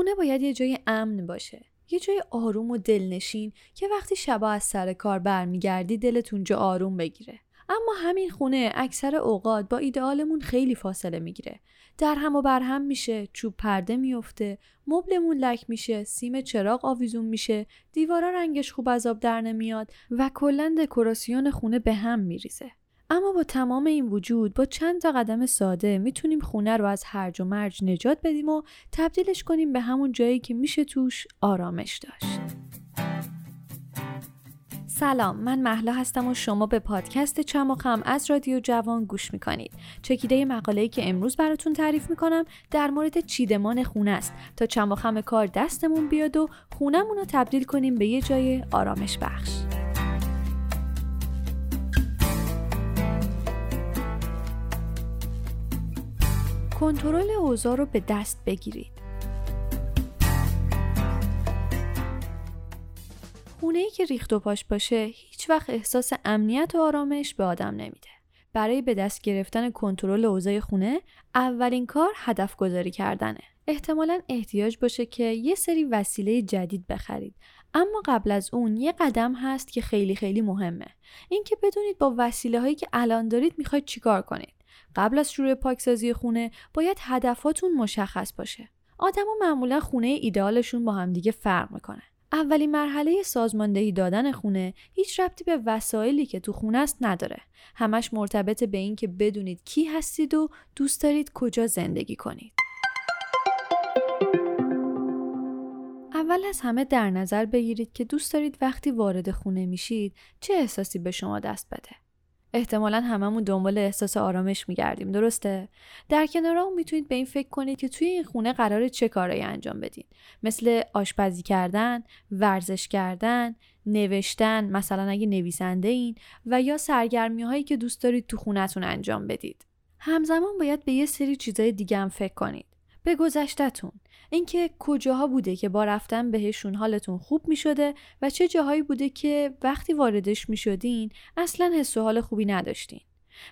خونه باید یه جای امن باشه. یه جای آروم و دلنشین که وقتی شبا از سر کار برمیگردی دلت اونجا آروم بگیره. اما همین خونه اکثر اوقات با ایدئالمون خیلی فاصله می‌گیره. در هم و بر هم میشه چوب پرده میفته مبلمون لک میشه سیم چراغ آویزون میشه دیوارا رنگش خوب از آب در نمیاد و کلا دکوراسیون خونه به هم میریزه. اما با تمام این وجود با چند تا قدم ساده می‌تونیم خونه رو از هرج و مرج نجات بدیم و تبدیلش کنیم به همون جایی که میشه توش آرامش داشت. سلام من محلا هستم و شما به پادکست چماخم از رادیو جوان گوش می‌کنید چکیده مقاله‌ای که امروز براتون تعریف می‌کنم در مورد چیدمان خونه است تا چماخم کار دستمون بیاد و خونمون رو تبدیل کنیم به یه جای آرامش بخش کنترل اوضاع رو به دست بگیرید. خونه ای که ریخت و پاش باشه هیچ وقت احساس امنیت و آرامش به آدم نمیده. برای به دست گرفتن کنترل اوضاع خونه اولین کار هدف گذاری کردنه. احتمالا احتیاج باشه که یه سری وسیله جدید بخرید اما قبل از اون یه قدم هست که خیلی خیلی مهمه اینکه بدونید با وسیله هایی که الان دارید می‌خواید چیکار کنید قبل از شروع پاکسازی خونه باید هدفاتون مشخص باشه. آدما معمولا خونه ایدئالشون با همدیگه فرق می‌کنه. اولین مرحله سازماندهی دادن خونه هیچ ربطی به وسایلی که تو خونه است نداره. همش مرتبط به این که بدونید کی هستید و دوست دارید کجا زندگی کنید. اول از همه در نظر بگیرید که دوست دارید وقتی وارد خونه میشید چه احساسی به شما دست بده. احتمالا هممون دنبال احساس آرامش میگردیم. درسته؟ در کنار اون می‌تونید به این فکر کنید که توی این خونه قرار چه کارایی انجام بدین. مثل آشپزی کردن ورزش کردن نوشتن مثلا اگه نویسنده این و یا سرگرمی هایی که دوست دارید تو خونتون انجام بدید. همزمان باید به یه سری چیزای دیگه هم فکر کنید. به گذشتتون اینکه کجاها بوده که با رفتن بهشون حالتون خوب می شده و چه جاهایی بوده که وقتی واردش می شدین اصلا حس و حال خوبی نداشتین.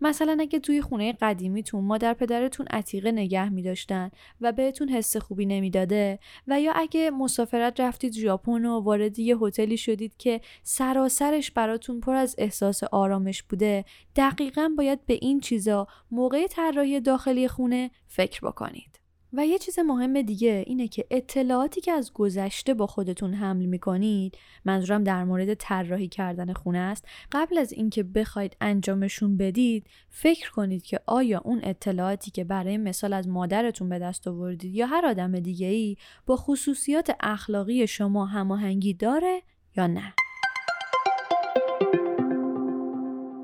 مثلا اگه توی خونه قدیمیتون مادر پدرتون عتیقه نگه می داشتن و بهتون حس خوبی نمی‌داده و یا اگه مسافرت رفتید ژاپن و وارد یه هتلی شدید که سراسرش براتون پر از احساس آرامش بوده دقیقا باید به این چیزا موقع طراحی داخلی خونه فکر بکنید. و یه چیز مهم دیگه اینه که اطلاعاتی که از گذشته با خودتون حمل می‌کنید منظورم در مورد طراحی کردن خونه است. قبل از اینکه بخواید انجامشون بدید فکر کنید که آیا اون اطلاعاتی که برای مثال از مادرتون به دست آوردید یا هر آدم دیگه ای با خصوصیات اخلاقی شما هماهنگی داره یا نه؟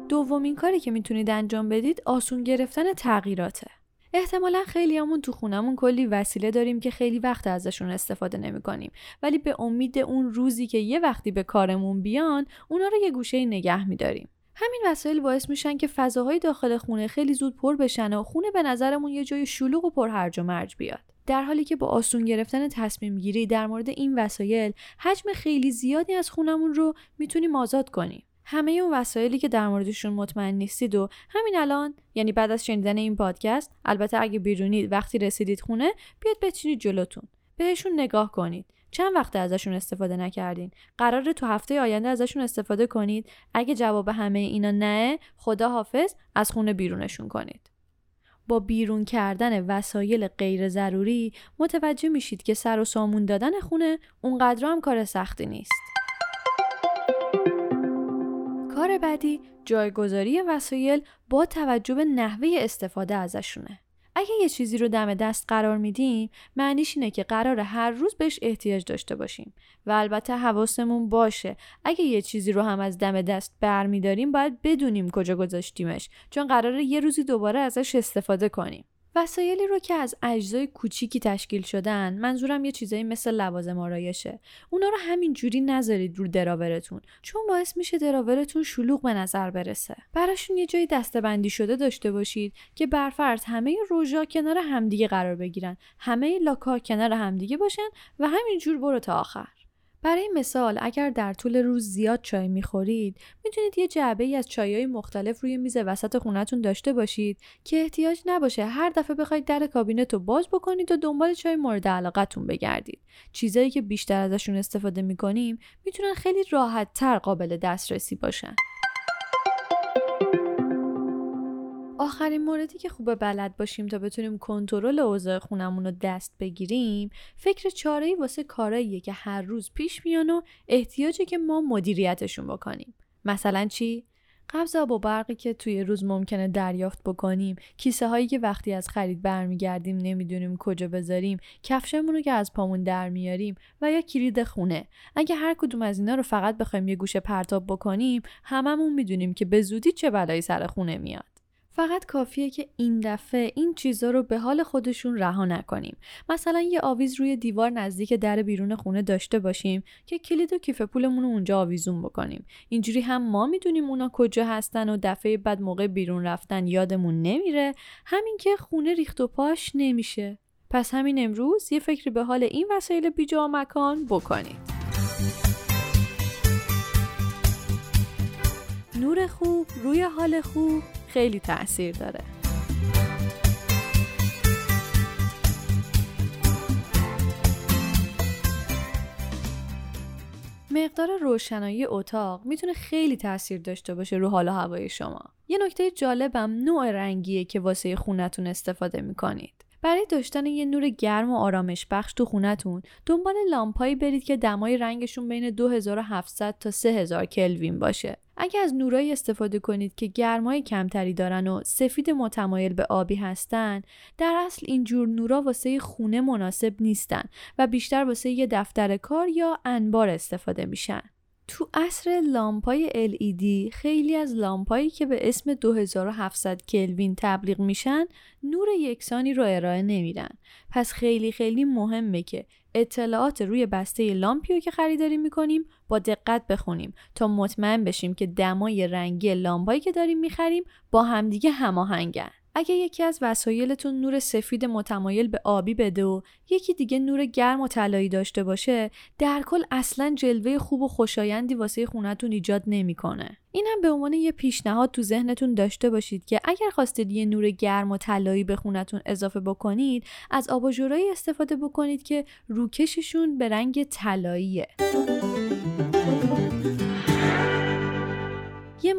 دومین کاری که می‌تونید انجام بدید آسون گرفتن تغییراته. احتمالا خیلیامون تو خونمون کلی وسیله داریم که خیلی وقت ازشون استفاده نمی کنیم ولی به امید اون روزی که یه وقتی به کارمون بیان اونا رو یه گوشه نگه میداریم. همین وسایل باعث میشن که فضاهای داخل خونه خیلی زود پر بشن و خونه به نظرمون یه جای شلوغ و پر هرج و مرج بیاد. در حالی که با آسون گرفتن تصمیم گیری در مورد این وسایل حجم خیلی زیادی از خونمون رو می‌تونیم آزاد کنیم. همه اون وسایلی که در موردشون مطمئن نیستید و همین الان یعنی بعد از شنیدن این پادکست البته اگه بیرونید وقتی رسیدید خونه بیاد بچینید جلوتون. بهشون نگاه کنید. چند وقت ازشون استفاده نکردین؟ قراره تو هفته آینده ازشون استفاده کنید. اگه جواب همه اینا نه خدا حافظ از خونه بیرونشون کنید. با بیرون کردن وسایل غیر ضروری متوجه میشید که سر و سامون دادن خونه اونقدر هم کار سختی نیست. کار بعدی جایگذاری وسایل با توجه به نحوه استفاده ازشونه. اگه یه چیزی رو دم دست قرار میدیم معنیش اینه که قرار هر روز بهش احتیاج داشته باشیم و البته حواسمون باشه اگه یه چیزی رو هم از دم دست برمیداریم باید بدونیم کجا گذاشتیمش چون قراره یه روزی دوباره ازش استفاده کنیم وسایلی رو که از اجزای کوچیکی تشکیل شدن منظورم یه چیزایی مثل لوازم آرایشه اونا رو همین جوری نذارید رو دراورتون چون باعث میشه دراورتون شلوغ به نظر برسه. براشون یه جایی دستبندی شده داشته باشید که برفرض همه روژا کنار همدیگه قرار بگیرن همه لاکا کنار همدیگه باشن و همینجور برو تا آخر. برای مثال اگر در طول روز زیاد چای می‌خورید می‌تونید یه جعبه ای از چایهای مختلف روی میز وسط خونتون داشته باشید که احتیاج نباشه هر دفعه بخواید در کابینت رو باز بکنید و دنبال چای مورد علاقتون بگردید. چیزایی که بیشتر ازشون استفاده می‌کنیم می‌تونن خیلی راحت تر قابل دسترسی باشن. آخرین موردی که خوبه بلد باشیم تا بتونیم کنترل اوضاع خونمون رو دست بگیریم فکر چاره‌ای واسه کاراییه که هر روز پیش میان و احتیاجه که ما مدیریتشون بکنیم. مثلا چی؟ قبض آب و برقی که توی روز ممکنه دریافت بکنیم کیسه هایی که وقتی از خرید برمیگردیم نمی‌دونیم کجا بذاریم کفشمون رو که از پامون در میاریم و یا کلید خونه. اگه هر کدوم از اینا رو فقط بخوایم یه گوشه پرتاب بکنیم هممون می‌دونیم که به زودی چه بلایی سر خونه میاد. فقط کافیه که این دفعه این چیزا رو به حال خودشون رها نکنیم. مثلا یه آویز روی دیوار نزدیک در بیرون خونه داشته باشیم که کلید و کیف پولمون رو اونجا آویزون بکنیم. اینجوری هم ما می‌دونیم اونا کجا هستن و دفعه بعد موقع بیرون رفتن یادمون نمیره. همین که خونه ریخت و پاش نمیشه. پس همین امروز یه فکری به حال این وسایل بیجا مکان بکنید. نور خوب روی حال خوب. خیلی تاثیر داره مقدار روشنایی اتاق می‌تونه خیلی تاثیر داشته باشه رو حال و هوای شما. یه نکته جالبم نوع رنگیه که واسه خونتون استفاده می‌کنید. برای داشتن یه نور گرم و آرامش بخش تو خونتون دنبال لامپایی برید که دمای رنگشون بین 2700 تا 3000 کلوین باشه. اگه از نورایی استفاده کنید که گرمای کمتری دارن و سفید متمایل به آبی هستن در اصل این جور نورا واسه خونه مناسب نیستن و بیشتر واسه یه دفتر کار یا انبار استفاده میشن. تو عصر لامپای LED خیلی از لامپایی که به اسم 2700 کلوین تبلیغ میشن نور یکسانی رو ارائه نمیدن. پس خیلی خیلی مهمه که اطلاعات روی بسته لامپی رو که خریداری می‌کنیم با دقت بخونیم تا مطمئن بشیم که دمای رنگی لامپایی که داریم می‌خریم با همدیگه هماهنگن. اگه یکی از وسایلتون نور سفید متمایل به آبی بده و یکی دیگه نور گرم و طلایی داشته باشه در کل اصلا جلوه خوب و خوشایندی واسه خونتون ایجاد نمی‌کنه. این هم به عنوان یه پیشنهاد تو ذهنتون داشته باشید که اگر خواستید یه نور گرم و طلایی به خونتون اضافه بکنید از آباژورایی استفاده بکنید که روکششون به رنگ طلاییه.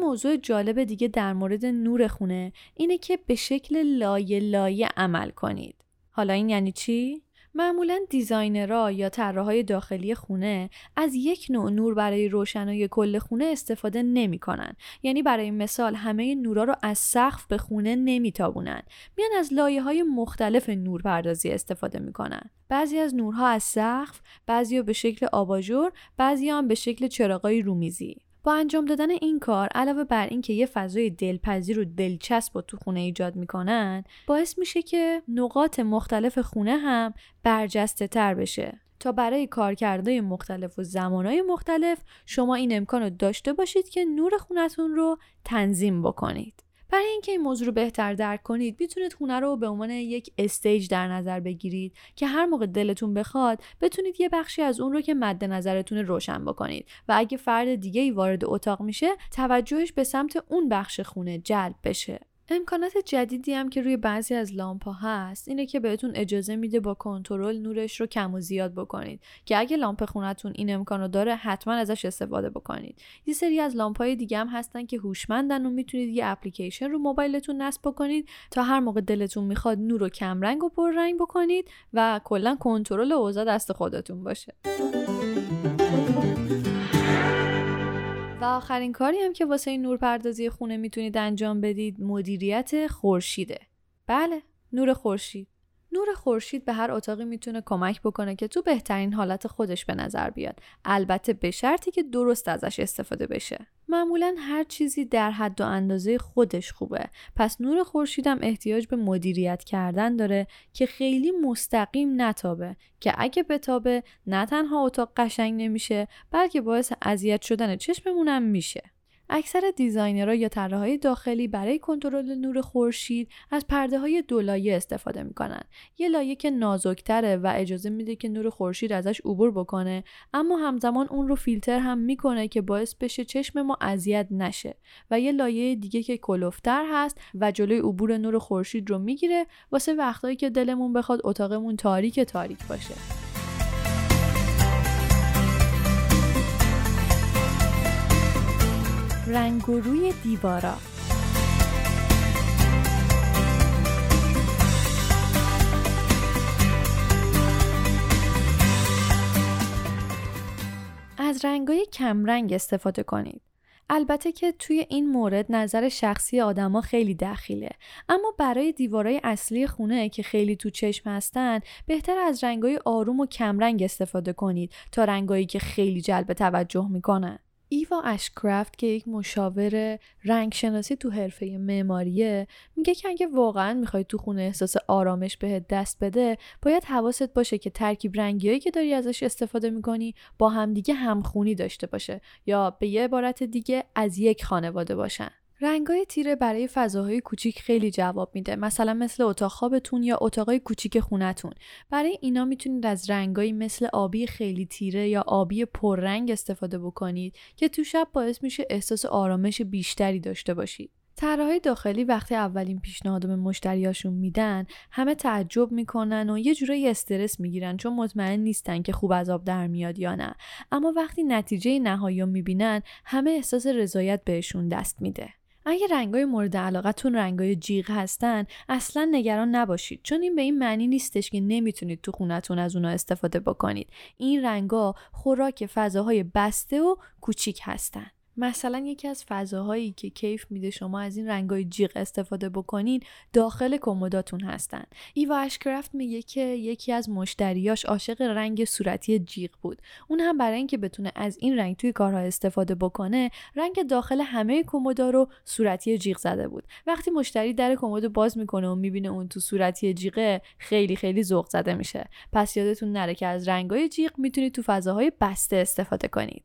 موضوع جالب دیگه در مورد نور خونه اینه که به شکل لایه لایه عمل کنید. حالا این یعنی چی؟ معمولا دیزاینرها یا طراحهای داخلی خونه از یک نوع نور برای روشنایی کل خونه استفاده نمی‌کنن یعنی برای مثال همه نورا رو از سقف به خونه نمیتابونن میان از لایه های مختلف نور پردازی استفاده می‌کنن بعضی از نورها از سقف بعضی به شکل آباژور بعضی هم به شکل چراغای رومیزی با انجام دادن این کار علاوه بر اینکه یه فضای دلپذیر و دلچسب و تو خونه ایجاد می‌کنن باعث میشه که نقاط مختلف خونه هم برجسته تر بشه. تا برای کارکردهای مختلف و زمانهای مختلف شما این امکان رو داشته باشید که نور خونتون رو تنظیم بکنید. برای اینکه این موضوع رو بهتر درک کنید می‌تونید خونه رو به عنوان یک stage در نظر بگیرید که هر موقع دلتون بخواد بتونید یه بخشی از اون رو که مد نظرتون روشن بکنید و اگه فرد دیگه ای وارد اتاق میشه توجهش به سمت اون بخش خونه جلب بشه. امکانات جدیدی هم که روی بعضی از لامپ ها هست اینه که بهتون اجازه میده با کنترل نورش رو کم و زیاد بکنید که اگه لامپ خونتون این امکان رو داره حتما ازش استفاده بکنید. یه سری از لامپ های دیگه هم هستن که هوشمندن و می‌تونید یه اپلیکیشن رو موبایلتون نصب بکنید تا هر موقع دلتون می‌خواد نور رو کم رنگ و پر رنگ بکنید و کلا کنترل اوضاع دست خودتون باشه. و آخرین کاری هم که واسه این نورپردازی خونه می‌تونید انجام بدید مدیریت خورشیده. بله، نور خورشید. نور خورشید به هر اتاقی می‌تونه کمک بکنه که تو بهترین حالت خودش به نظر بیاد. البته به شرطی که درست ازش استفاده بشه. معمولا هر چیزی در حد و اندازه خودش خوبه. پس نور خورشیدم احتیاج به مدیریت کردن داره که خیلی مستقیم نتابه که اگه بتابه نه تنها اتاق قشنگ نمیشه بلکه باعث اذیت شدن چشممونم میشه. اکثر دیزاینرها یا طراحهای داخلی برای کنترل نور خورشید از پرده های دولایه استفاده می‌کنن. یه لایه که نازکتره و اجازه میده که نور خورشید ازش عبور بکنه اما همزمان اون رو فیلتر هم می‌کنه که باعث بشه چشم ما اذیت نشه و یه لایه دیگه که کلوفتر هست و جلوی عبور نور خورشید رو می‌گیره واسه وقتایی که دلمون بخواد اتاقمون تاریک تاریک باشه. رنگ و روی دیوارا. از رنگای کمرنگ استفاده کنید. البته که توی این مورد نظر شخصی آدما خیلی دخیله. اما برای دیوارای اصلی خونه که خیلی تو چشم هستن بهتر از رنگای آروم و کمرنگ استفاده کنید تا رنگایی که خیلی جلب توجه می‌کنن. ایوا اشکرافت که یک مشاور رنگ شناسی تو حرفه معماریه میگه که اگه واقعا می‌خوای تو خونه احساس آرامش بهت دست بده باید حواست باشه که ترکیب رنگیایی که داری ازش استفاده می‌کنی با همدیگه همخونی داشته باشه یا به یه عبارت دیگه از یک خانواده باشن. رنگای تیره برای فضاهای کوچیک خیلی جواب میده. مثلا مثل اتاق خوابتون یا اتاقای کوچیک خونتون. برای اینا می‌تونید از رنگایی مثل آبی خیلی تیره یا آبی پررنگ استفاده بکنید که تو شب باعث میشه احساس آرامش بیشتری داشته باشید. طراحهای داخلی وقتی اولین پیشنهاد به مشتریاشون میدن همه تعجب می‌کنن و یه جورایی استرس می‌گیرن چون مطمئن نیستن که خوب از آب در میاد یا نه. اما وقتی نتیجه نهایی می‌بینن همه احساس رضایت بهشون دست میده. اگه رنگای مورد علاقتون رنگای جیغ هستن اصلا نگران نباشید. چون این به این معنی نیستش که نمی‌تونید تو خونتون از اونا استفاده بکنید. این رنگا خوراک فضاهای بسته و کوچیک هستن. مثلا یکی از فضاهایی که کیف میده شما از این رنگای جیغ استفاده بکنین داخل کمداتون هستن. ایوا اشکرافت میگه که یکی از مشتریاش عاشق رنگ صورتی جیغ بود. اون هم برای اینکه بتونه از این رنگ توی کارها استفاده بکنه رنگ داخل همه کمودا رو صورتی جیغ زده بود. وقتی مشتری در کمد باز می‌کنه و می‌بینه اون تو صورتی جیغه خیلی خیلی ذوق زده میشه. پس یادتون نره که از رنگای جیغ می‌تونید تو فضاهای بسته استفاده کنید.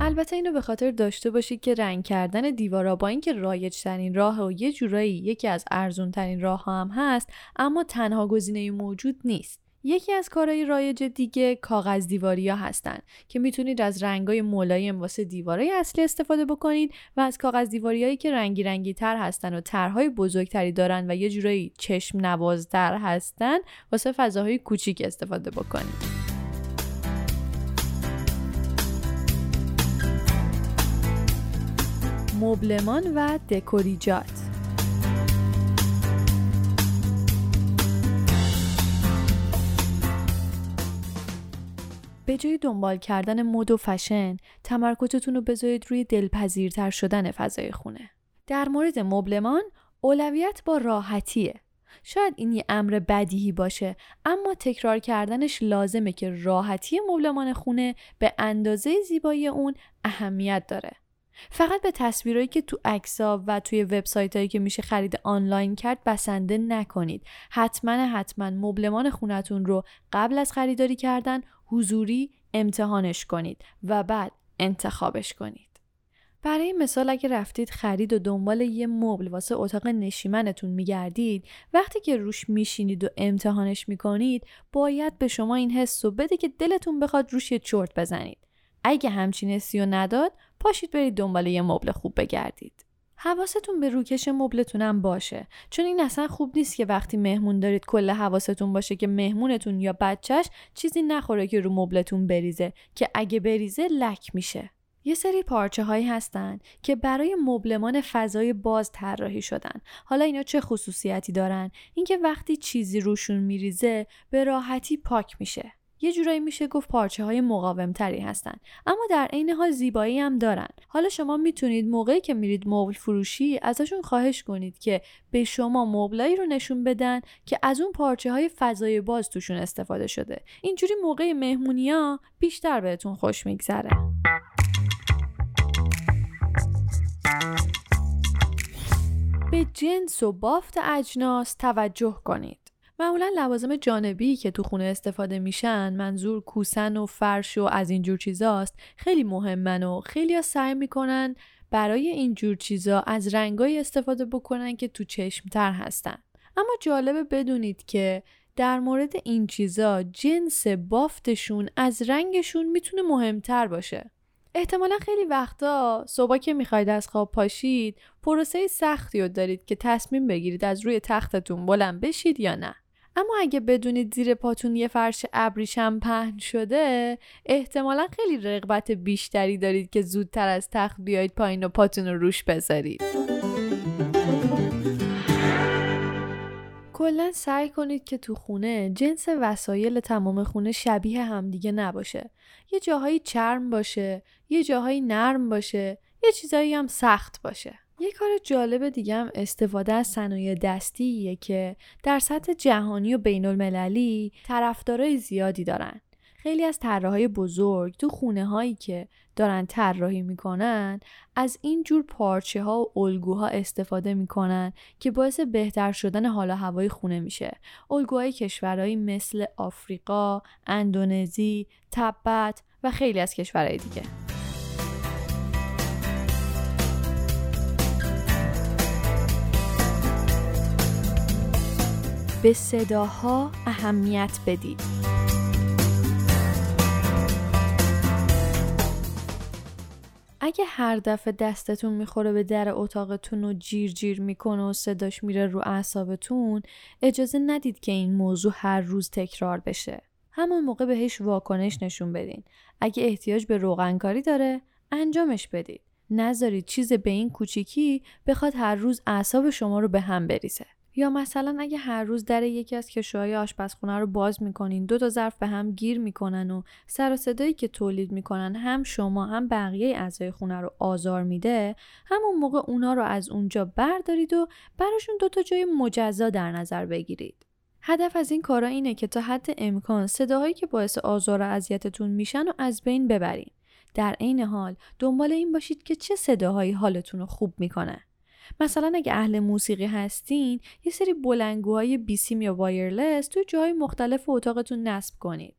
البته اینو به خاطر داشته باشید که رنگ کردن دیوارا با اینکه رایج ترین راه و یه جورایی یکی از ارزون ترین راه هم هست اما تنها گزینه موجود نیست. یکی از کارهای رایج دیگه کاغذ دیواری ها هستن که می‌تونید از رنگای ملایم واسه دیوارای اصلی استفاده بکنید و از کاغذ دیواری که رنگی رنگی تر هستن و طرحهای بزرگتری دارن و یه جورایی چشم نوازتر هستن واسه فضاهای کوچیک استفاده بکنید. مبلمان و دکوریجات. به جای دنبال کردن مد و فشن تمرکزتون رو بذارید روی دلپذیرتر شدن فضای خونه. در مورد مبلمان اولویت با راحتیه. شاید این یه امر بدیهی باشه اما تکرار کردنش لازمه که راحتی مبلمان خونه به اندازه زیبایی اون اهمیت داره. فقط به تصویرهایی که تو عکسا و توی وبسایت هایی که میشه خرید آنلاین کرد بسنده نکنید. حتما حتما مبلمان خونتون رو قبل از خریداری کردن حضوری امتحانش کنید و بعد انتخابش کنید. برای مثال اگه رفتید خرید و دنبال یه مبل واسه اتاق نشیمنتون میگردید وقتی که روش میشینید و امتحانش می‌کنید باید به شما این حس و بده که دلتون بخواد روش یه چرت بزنید. اگه همچین حسی نداد پاشید برید دنبال یه مبل خوب بگردید. حواستون به روکش مبلتون باشه. چون این اصلا خوب نیست که وقتی مهمون دارید کل حواستون باشه که مهمونتون یا بچهش چیزی نخوره که رو مبلتون بریزه که اگه بریزه لک میشه. یه سری پارچه هایی هستن که برای مبلمان فضای باز طراحی شدن. حالا اینا چه خصوصیتی دارن؟ اینکه وقتی چیزی روشون میریزه به راحتی پاک میشه. یه جورایی میشه گفت پارچه های مقاوم تری هستن. اما در عین حال زیبایی هم دارن. حالا شما می‌تونید موقعی که میرید مبل فروشی ازشون خواهش کنید که به شما مبلایی رو نشون بدن که از اون پارچه های فضای باز توشون استفاده شده. اینجوری موقع مهمونیا بیشتر بهتون خوش میگذره. به جنس و بافت اجناس توجه کنید. معمولا لوازم جانبی که تو خونه استفاده میشن منظور کوسن و فرش و از اینجور چیزاست خیلی مهمن و خیلی سعی می‌کنن برای اینجور چیزا از رنگایی استفاده بکنن که تو چشمتر هستن. اما جالبه بدونید که در مورد این چیزا جنس بافتشون از رنگشون می‌تونه مهمتر باشه. احتمالا خیلی وقتا صبح که می‌خواید از خواب پاشید پروسه سختی رو دارید که تصمیم بگیرید از روی تختتون بلند بشید یا نه. اما اگه بدونید زیر پاتون یه فرش ابریشم پهن شده احتمالا خیلی رغبت بیشتری دارید که زودتر از تخت بیاید پایین و پاتون رو روش بذارید. کلا سعی کنید که تو خونه جنس وسایل تمام خونه شبیه همدیگه نباشه. یه جاهایی چرم باشه یه جاهایی نرم باشه یه چیزایی هم سخت باشه. یه کار جالب دیگه هم استفاده از صنایع دستیه که در سطح جهانی و بین المللی طرفدارای زیادی دارن. خیلی از طراحهای بزرگ تو خونه هایی که دارن طراحی می‌کنن از این جور پارچه ها و الگوها استفاده می‌کنن که باعث بهتر شدن حال هوای خونه میشه. الگوهای کشورهایی مثل آفریقا، اندونزی، تبت و خیلی از کشورهای دیگه. به صداها اهمیت بدید. اگه هر دفعه دستتون می‌خوره به در اتاقتون و جیر جیر می‌کنه و صداش میره رو اعصابتون اجازه ندید که این موضوع هر روز تکرار بشه. همون موقع بهش واکنش نشون بدین. اگه احتیاج به روغنکاری داره انجامش بدید. نذارید چیز به این کوچیکی بخواد هر روز اعصاب شما رو به هم بریزه. یا مثلا اگه هر روز در یکی از کشوهای آشپزخونه رو باز می‌کنین دو تا ظرف به هم گیر می‌کنن و سر و صدایی که تولید می‌کنن هم شما هم بقیه اعضای خونه رو آزار میده همون موقع اونا رو از اونجا بردارید و براشون دو تا جای مجزا در نظر بگیرید. هدف از این کارا اینه که تا حد امکان صداهایی که باعث آزار و اذیتتون میشن و از بین ببرین. در عین حال دنبال این باشید که چه صداهایی حالتون رو خوب می‌کنه. مثلا اگه اهل موسیقی هستین یه سری بلنگوهای بیسیم یا وایرلس توی جاهای مختلف اتاقتون نصب کنید.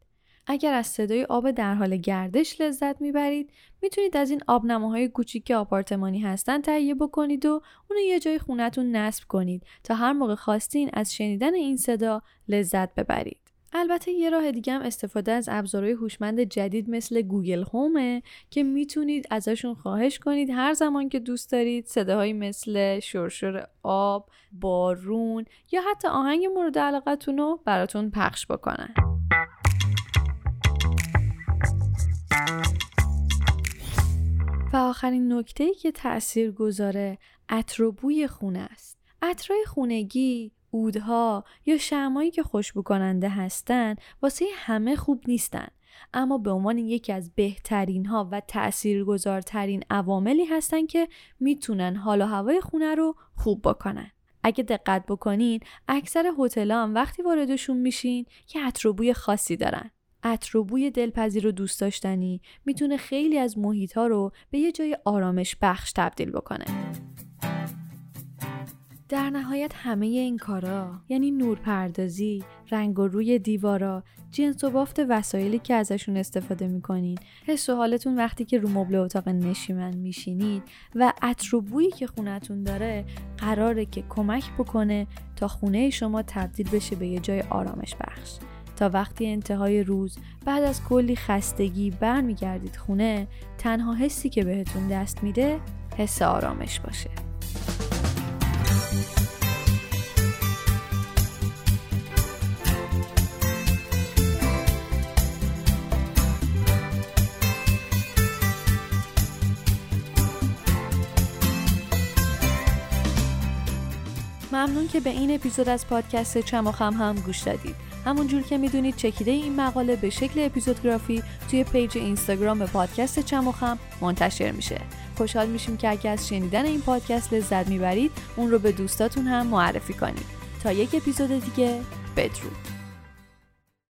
اگر از صدای آب در حال گردش لذت می‌برید می‌تونید از این آبنماهای کوچیک که آپارتمانی هستن تهیه بکنید و اونو یه جای خونتون نصب کنید تا هر موقع خواستین از شنیدن این صدا لذت ببرید. البته یه راه دیگه هم استفاده از ابزارهای هوشمند جدید مثل گوگل هومه که می‌تونید ازشون خواهش کنید هر زمان که دوست دارید صداهایی مثل شرشر آب، بارون یا حتی آهنگ مورد علاقتون رو براتون پخش بکنن. و آخرین نکته که تأثیر گذاره عطر بوی خونه است. عطرهای خونگی اودها یا شمایی که خوشبو کننده هستن واسه همه خوب نیستن. اما به عنوان یکی از بهترین ها و تاثیرگذارترین عواملی هستن که می‌تونن حال و هوای خونه رو خوب بکنن. اگه دقت بکنین اکثر هتل‌ها هم وقتی واردشون میشین که عطر خاصی دارن. عطر دلپذیر و دوست داشتنی می‌تونه خیلی از محیط ها رو به یه جای آرامش بخش تبدیل بکنه. در نهایت همه این کارا یعنی نورپردازی، رنگ و روی دیوارا، جنس و بافت وسایلی که ازشون استفاده می‌کنین، حس و حالتون وقتی که رو مبل اتاق نشیمن میشینید و عطر و بویی که خونتون داره قراره که کمک بکنه تا خونه شما تبدیل بشه به یه جای آرامش بخش. تا وقتی انتهای روز بعد از کلی خستگی برمیگردید خونه تنها حسی که بهتون دست میده حس آرامش باشه. ممنون که به این اپیزود از پادکست چم و خم هم گوش دادید. همونجور که می‌دونید چکیده این مقاله به شکل اپیزودگرافی توی پیج اینستاگرام پادکست چم و خم منتشر میشه. خوشحال میشیم که اگه از شنیدن این پادکست لذت می‌برید اون رو به دوستاتون هم معرفی کنید. تا یک اپیزود دیگه بدرود.